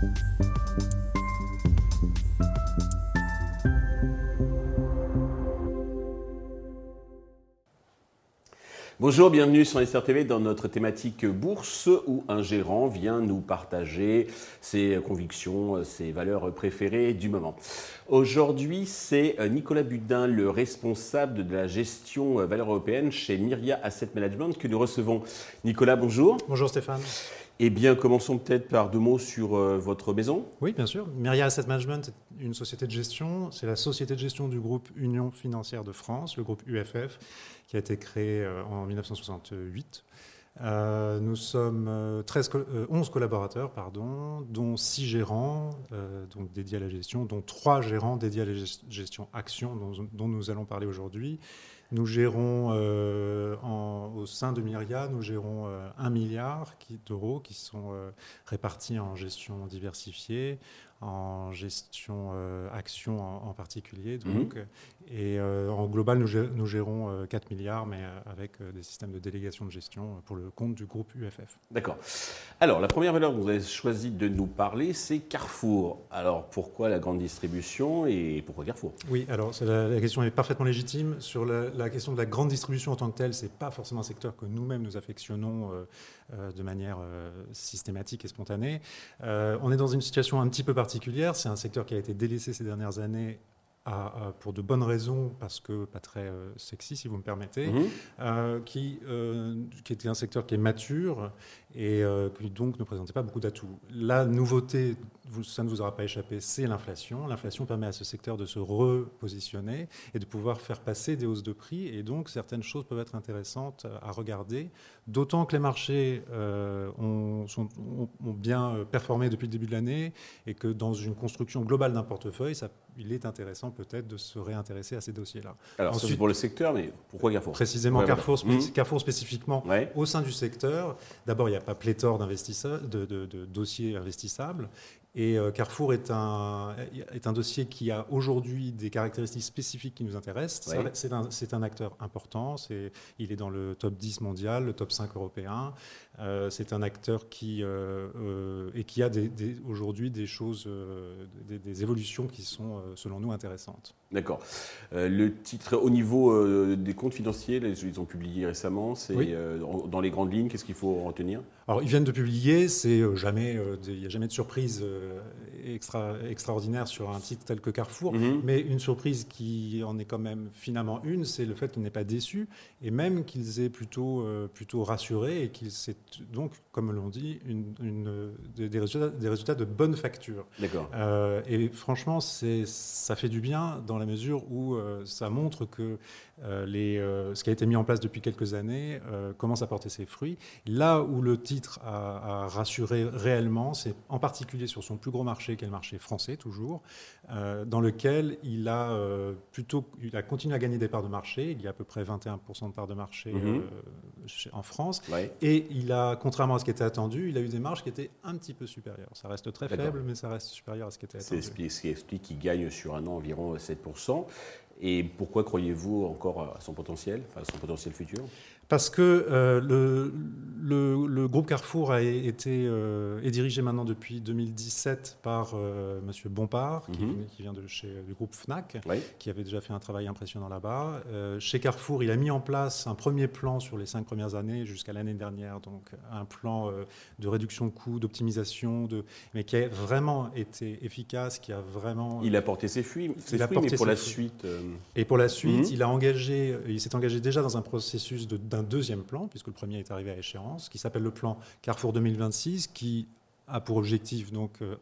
Thank you. Bonjour, bienvenue sur SR TV dans notre thématique bourse où un gérant vient nous partager ses convictions, ses valeurs préférées du moment. Aujourd'hui, c'est Nicolas Budin, le responsable de la gestion valeur européenne chez Myria Asset Management que nous recevons. Nicolas, bonjour. Bonjour Stéphane. Eh bien, commençons peut-être par deux mots sur euh, votre maison. Oui, bien sûr. Myria Asset Management est une société de gestion. C'est la société de gestion du groupe Union Financière de France, le groupe UFF, qui a été créé euh, en 1968. Euh, nous sommes 13, 11 collaborateurs, pardon, dont 6 gérants donc dédiés à la gestion, dont 3 gérants dédiés à la gestion action, dont, nous allons parler aujourd'hui, nous gérons, euh, au sein de Myria, nous gérons euh, un milliard d'euros qui sont euh, répartis en gestion diversifiée, en gestion euh, action en, particulier. Mhm. Donc, Et euh, en global, nous, gérons, 4 euh, milliards, mais avec des systèmes de délégation de gestion pour le compte du groupe UFF. D'accord. Alors, la première valeur que vous avez choisi de nous parler, c'est Carrefour. Alors, pourquoi la grande distribution et pourquoi Carrefour? Oui, alors la, question est parfaitement légitime. Sur la, la, question de la grande distribution en tant que telle, ce n'est pas forcément un secteur que nous-mêmes nous affectionnons de manière systématique et spontanée. on est dans une situation un petit peu particulière c'est un secteur qui a été délaissé ces dernières années pour de bonnes raisons, parce que pas très euh, sexy si vous me permettez, mhm. euh, qui, euh, qui était un secteur qui est mature et qui donc ne présentait pas beaucoup d'atouts. La nouveauté, ça ne vous aura pas échappé, c'est l'inflation. L'inflation permet à ce secteur de se repositionner et de pouvoir faire passer des hausses de prix, et donc certaines choses peuvent être intéressantes à regarder, d'autant que les marchés ont, ont, bien performé depuis le début de l'année et que dans une construction globale d'un portefeuille, ça il est intéressant peut-être de se réintéresser à ces dossiers-là. Alors, c'est pour le secteur, mais pourquoi Carrefour Précisément Carrefour, mmh. Carrefour spécifiquement, au sein du secteur. D'abord, il n'y a pas pléthore de, de, dossiers investissables. Et euh, Carrefour est un, est un dossier qui a aujourd'hui des caractéristiques spécifiques qui nous intéressent. C'est un, un, acteur important, il est dans le top 10 mondial, le top 5 européen. Euh, c'est un acteur qui, euh, et qui a aujourd'hui des choses, des, des, évolutions qui sont selon nous intéressantes. D'accord. le titre, au niveau des comptes financiers, ils ont publié récemment, c'est dans les grandes lignes, qu'est-ce qu'il faut retenir? Alors ils viennent de publier, il n'y a jamais de surprise extra, extraordinaire sur un titre tel que Carrefour, mhm. mais une surprise qui en est quand même finalement une, c'est le fait qu'on n'est pas déçu, et même qu'ils aient plutôt, euh, plutôt rassuré, et qu'ils c'est donc, comme l'on dit, une, des, résultats, des, résultats, de bonne facture. D'accord. Euh, et franchement, ça fait du bien dans la mesure où ça montre que les, ce qui a été mis en place depuis quelques années commence à porter ses fruits. Là où le titre a, a rassuré réellement, c'est en particulier sur son plus gros marché, qui est le marché français toujours, euh, dans lequel il a, euh, plutôt, il a continué à gagner des parts de marché. Il y a à peu près 21% de parts de marché mhm. euh, en France. Et il a, contrairement à ce qui était attendu, il a eu des marges qui étaient un petit peu supérieures. Ça reste très faible, mais ça reste supérieur à ce qui était attendu. C'est ce qui explique qu'il gagne sur un an environ 7%. Et pourquoi croyez-vous encore à son potentiel, à son potentiel futur? Parce que euh, le, le, groupe Carrefour a été euh, est dirigé maintenant depuis 2017 par euh, Monsieur Bompard, mhm. qui, vient de chez du groupe Fnac, qui avait déjà fait un travail impressionnant là-bas. chez Carrefour, il a mis en place un premier plan sur les cinq premières années jusqu'à l'année dernière, donc un plan de réduction de coûts, d'optimisation, de, mais qui a vraiment été efficace, qui a vraiment. Il a porté ses fruits, a porté mais pour la suite. Et pour la suite, mhm. il a engagé, il s'est engagé déjà dans un processus de un deuxième plan, puisque le premier est arrivé à échéance, qui s'appelle le plan Carrefour 2026, qui a pour objectif donc euh,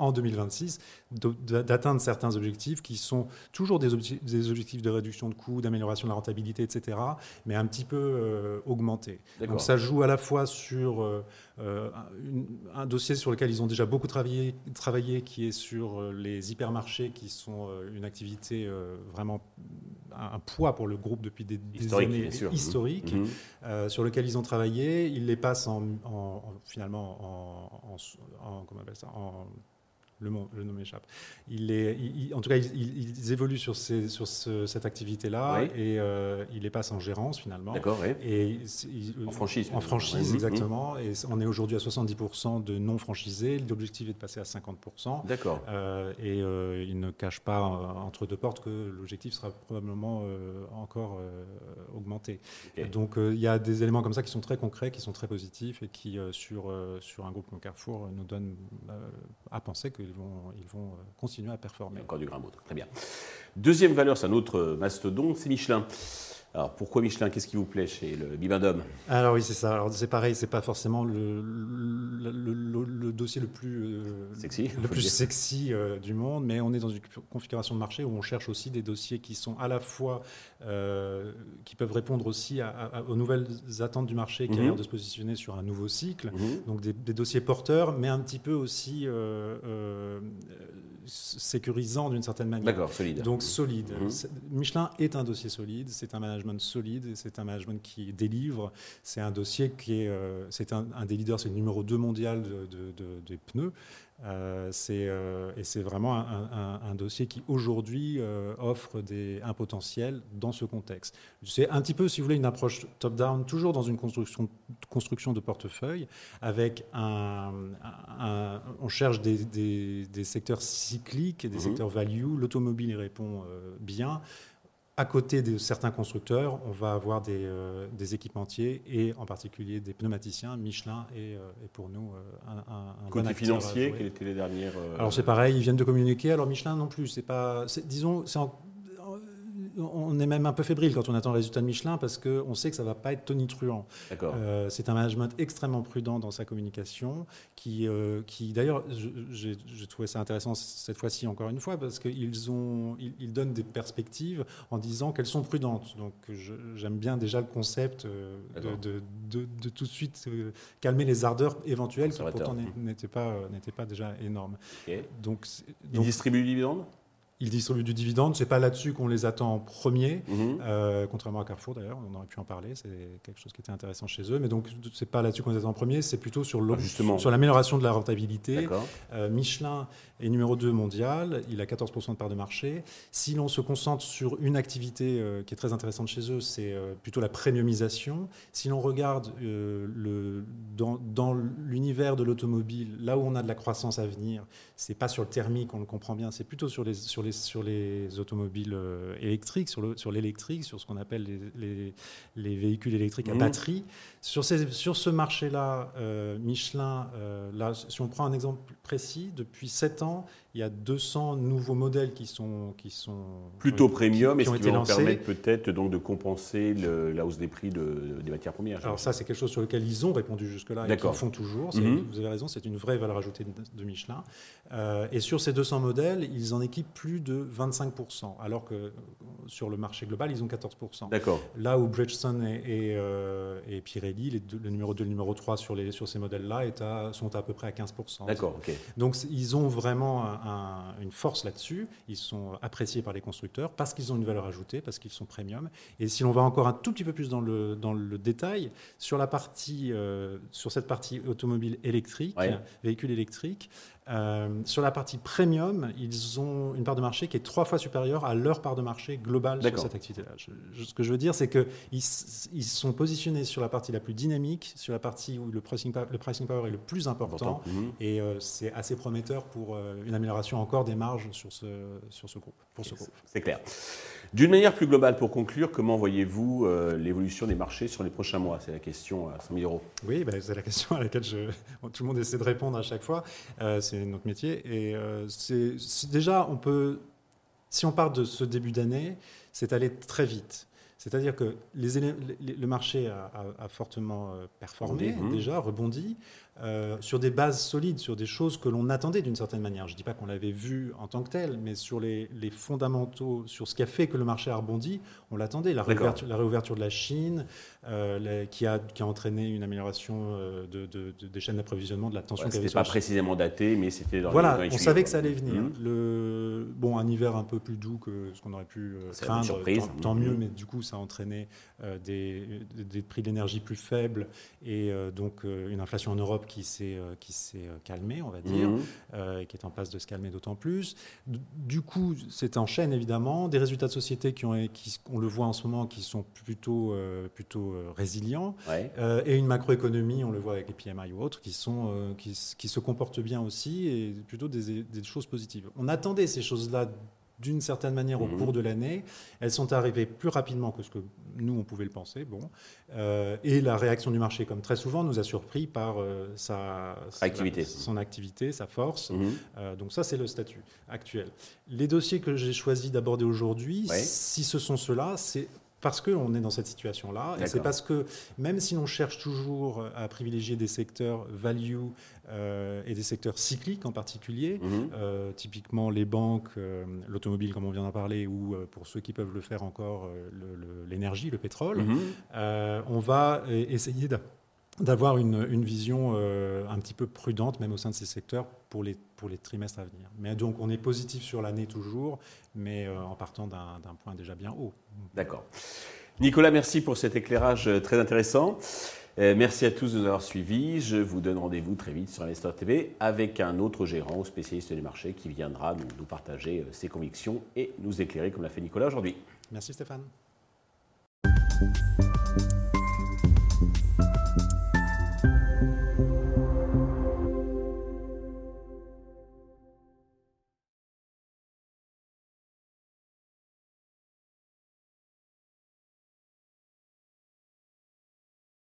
en 2026 d'atteindre certains objectifs qui sont toujours des, objectifs de réduction de coûts, d'amélioration de la rentabilité, etc., mais un petit peu euh, augmentés. Donc ça joue à la fois sur euh, euh, un dossier sur lequel ils ont déjà beaucoup travaillé, travaillé qui est sur les hypermarchés, qui sont une activité vraiment un, poids pour le groupe depuis des, années historiques, mmh. sur lequel ils ont travaillé. Ils les passent en, finalement en, en, comment on appelle ça, en le, nom, le nom m'échappe. Il est, en tout cas, ils, évoluent sur, ces, sur cette activité-là et euh, il les passe en gérance finalement. D'accord, oui. Et en franchise. En franchise, exactement. Et on est aujourd'hui à 70% de non franchisés. L'objectif est de passer à 50%. D'accord. Euh, et euh, il ne cache pas entre deux portes que l'objectif sera probablement encore augmenté. Donc il y a des éléments comme ça qui sont très concrets, qui sont très positifs et qui, sur, sur un groupe comme Carrefour, nous donnent à penser ils vont continuer à performer. Encore du grain Très bien. Deuxième valeur, c'est un autre mastodonte, c'est Michelin. Alors pourquoi Michelin? Qu'est-ce qui vous plaît chez le Bibendum? Alors oui, c'est ça. Alors c'est pareil, c'est pas forcément le, le, dossier le plus euh, sexy, le plus sexy euh, du monde, mais on est dans une configuration de marché où on cherche aussi des dossiers qui sont à la fois euh, qui peuvent répondre aussi aux nouvelles attentes du marché, qui a mhm. l'air de se positionner sur un nouveau cycle. Mhm. Donc des, des, dossiers porteurs, mais un petit peu aussi sécurisant d'une certaine manière. D'accord, solide. Donc solide. Mhm. Michelin est un dossier solide, c'est un management solide, c'est un management qui délivre, c'est un dossier qui est, euh, c'est un, des leaders, c'est le numéro 2 mondial de, des pneus. Euh, c'est, euh, et c'est vraiment un, dossier qui aujourd'hui euh, offre des, un potentiel dans ce contexte. C'est un petit peu, si vous voulez, une approche top-down, toujours dans une construction, construction de portefeuille, avec un, on cherche des, des, secteurs cycliques, des mhm. secteurs value. L'automobile y répond bien à côté de certains constructeurs, on va avoir des, euh, équipementiers et en particulier des pneumaticiens. Michelin est, euh, pour nous euh, un, un Côté financier, quelles étaient les dernières Alors c'est pareil, ils viennent de communiquer. Alors Michelin non plus, c'est pas, disons, c'est on est même un peu fébrile quand on attend le résultat de Michelin parce qu'on sait que ça ne va pas être tonitruant. Euh, c'est un management extrêmement prudent dans sa communication qui, euh, qui d'ailleurs, j'ai trouvé ça intéressant cette fois-ci encore une fois parce qu'ils ont, ils, donnent des perspectives en disant qu'elles sont prudentes. Donc j'aime bien déjà le concept euh, de, de, tout de suite calmer les ardeurs éventuelles qui pourtant n'étaient pas, pas déjà énormes. Donc, Ils distribuent du ils distribuent du dividende. C'est pas là-dessus qu'on les attend en premier, mhm. euh, contrairement à Carrefour d'ailleurs. On aurait pu en parler. C'est quelque chose qui était intéressant chez eux. Mais donc c'est pas là-dessus qu'on les attend en premier. C'est plutôt sur ah, sur l'amélioration de la rentabilité. Euh, Michelin est numéro 2 mondial. Il a 14% de part de marché. Si l'on se concentre sur une activité euh, qui est très intéressante chez eux, c'est plutôt la premiumisation. Si l'on regarde le, dans, dans l'univers de l'automobile, là où on a de la croissance à venir, c'est pas sur le thermique, on le comprend bien. C'est plutôt sur les sur les sur les automobiles euh, électriques, sur l'électrique, sur, ce qu'on appelle les, véhicules électriques à mmh. batterie. Sur, ces, sur ce marché-là, euh, Michelin, euh, là, si on prend un exemple précis, depuis 7 ans, il y a 200 nouveaux modèles qui sont... Qui sont Plutôt premium, et ce qui va permettre peut-être donc de compenser la hausse des prix des matières premières. Alors ça, c'est quelque chose sur lequel ils ont répondu jusque-là et qu'ils font toujours. Mmh. Vous avez raison, c'est une vraie valeur ajoutée de, Michelin. et sur ces 200 modèles, ils en équipent plus de 25%, alors que sur le marché global, ils ont 14%. D'accord. Là où Bridgestone et, et Pirelli le numéro 2 le numéro 3 sur, les, sur ces modèles-là sont à peu près à 15%. D'accord, ok. Donc ils ont vraiment une force là-dessus. Ils sont appréciés par les constructeurs parce qu'ils ont une valeur ajoutée, parce qu'ils sont premium. Et si l'on va encore un tout petit peu plus dans le, dans le détail, sur, la partie, euh, sur cette partie automobile électrique, véhicule électrique, euh, sur la partie premium, ils ont une part de marché qui est trois fois supérieure à leur part de marché globale sur cette activité-là. Ce que je veux dire, c'est qu'ils ils sont positionnés sur la partie la plus dynamique, sur la partie où le pricing, le pricing power est le plus important, mhm. et euh, c'est assez prometteur pour euh, une amélioration encore des marges sur ce, sur ce groupe. Pour ce groupe. C'est clair. D'une manière plus globale, pour conclure, comment voyez-vous l'évolution des marchés sur les prochains mois? C'est la question à 100 000 euros. Oui, ben, c'est la question à laquelle je, tout le monde essaie de répondre à chaque fois. c'est notre métier. Et euh, c'est déjà, on peut, si on part de ce début d'année, c'est aller très vite. C'est-à-dire que les, le marché a, fortement euh, performé, mmh. déjà, rebondi. Euh, sur des bases solides, sur des choses que l'on attendait d'une certaine manière. Je ne dis pas qu'on l'avait vu en tant que tel, mais sur les, fondamentaux, sur ce qui a fait que le marché a rebondi, on l'attendait. La, réouverture, la réouverture de la Chine, euh, qui, a, qui a entraîné une amélioration euh, de, des chaînes d'approvisionnement, de la tension ouais, C'était pas précisément daté, mais c'était dans Voilà, on savait que ça allait venir. Mmh. Le, bon, un hiver un peu plus doux que ce qu'on aurait pu craindre, surprise. Tant, mieux, mmh. mais du coup, ça a entraîné des, des, prix d'énergie plus faibles et donc une inflation en Europe qui s'est calmé, on va dire, mmh. et qui est en passe de se calmer d'autant plus. Du coup, c'est en chaîne évidemment, des résultats de société qui ont, qui, on le voit en ce moment, qui sont plutôt, plutôt résilients, et une macroéconomie, on le voit avec les PMI ou autres, qui, sont, qui, qui se comportent bien aussi, et plutôt des, des choses positives. On attendait ces choses-là d'une certaine manière au mhm. cours de l'année. Elles sont arrivées plus rapidement que ce que nous, on pouvait le penser. Bon. Euh, et la réaction du marché, comme très souvent, nous a surpris par euh, sa, activité. son activité, sa force. Mhm. Euh, donc ça, c'est le statut actuel. Les dossiers que j'ai choisi d'aborder aujourd'hui, si ce sont ceux-là, c'est parce qu'on est dans cette situation-là. Et c'est parce que même si l'on cherche toujours à privilégier des secteurs value euh, et des secteurs cycliques en particulier, mhm. euh, typiquement les banques, euh, l'automobile comme on vient d'en parler, ou pour ceux qui peuvent le faire encore, l'énergie, le, pétrole, mhm. on va essayer d'avoir une, une, vision un petit peu prudente, même au sein de ces secteurs, pour les, pour les trimestres à venir. Mais donc on est positif sur l'année toujours, mais en partant d'un point déjà bien haut. D'accord. Nicolas, merci pour cet éclairage très intéressant. Euh, merci à tous de nous avoir suivis. Je vous donne rendez-vous très vite sur Investor TV avec un autre gérant ou spécialiste du marché qui viendra nous, nous partager euh, ses convictions et nous éclairer comme l'a fait Nicolas aujourd'hui. Merci Stéphane.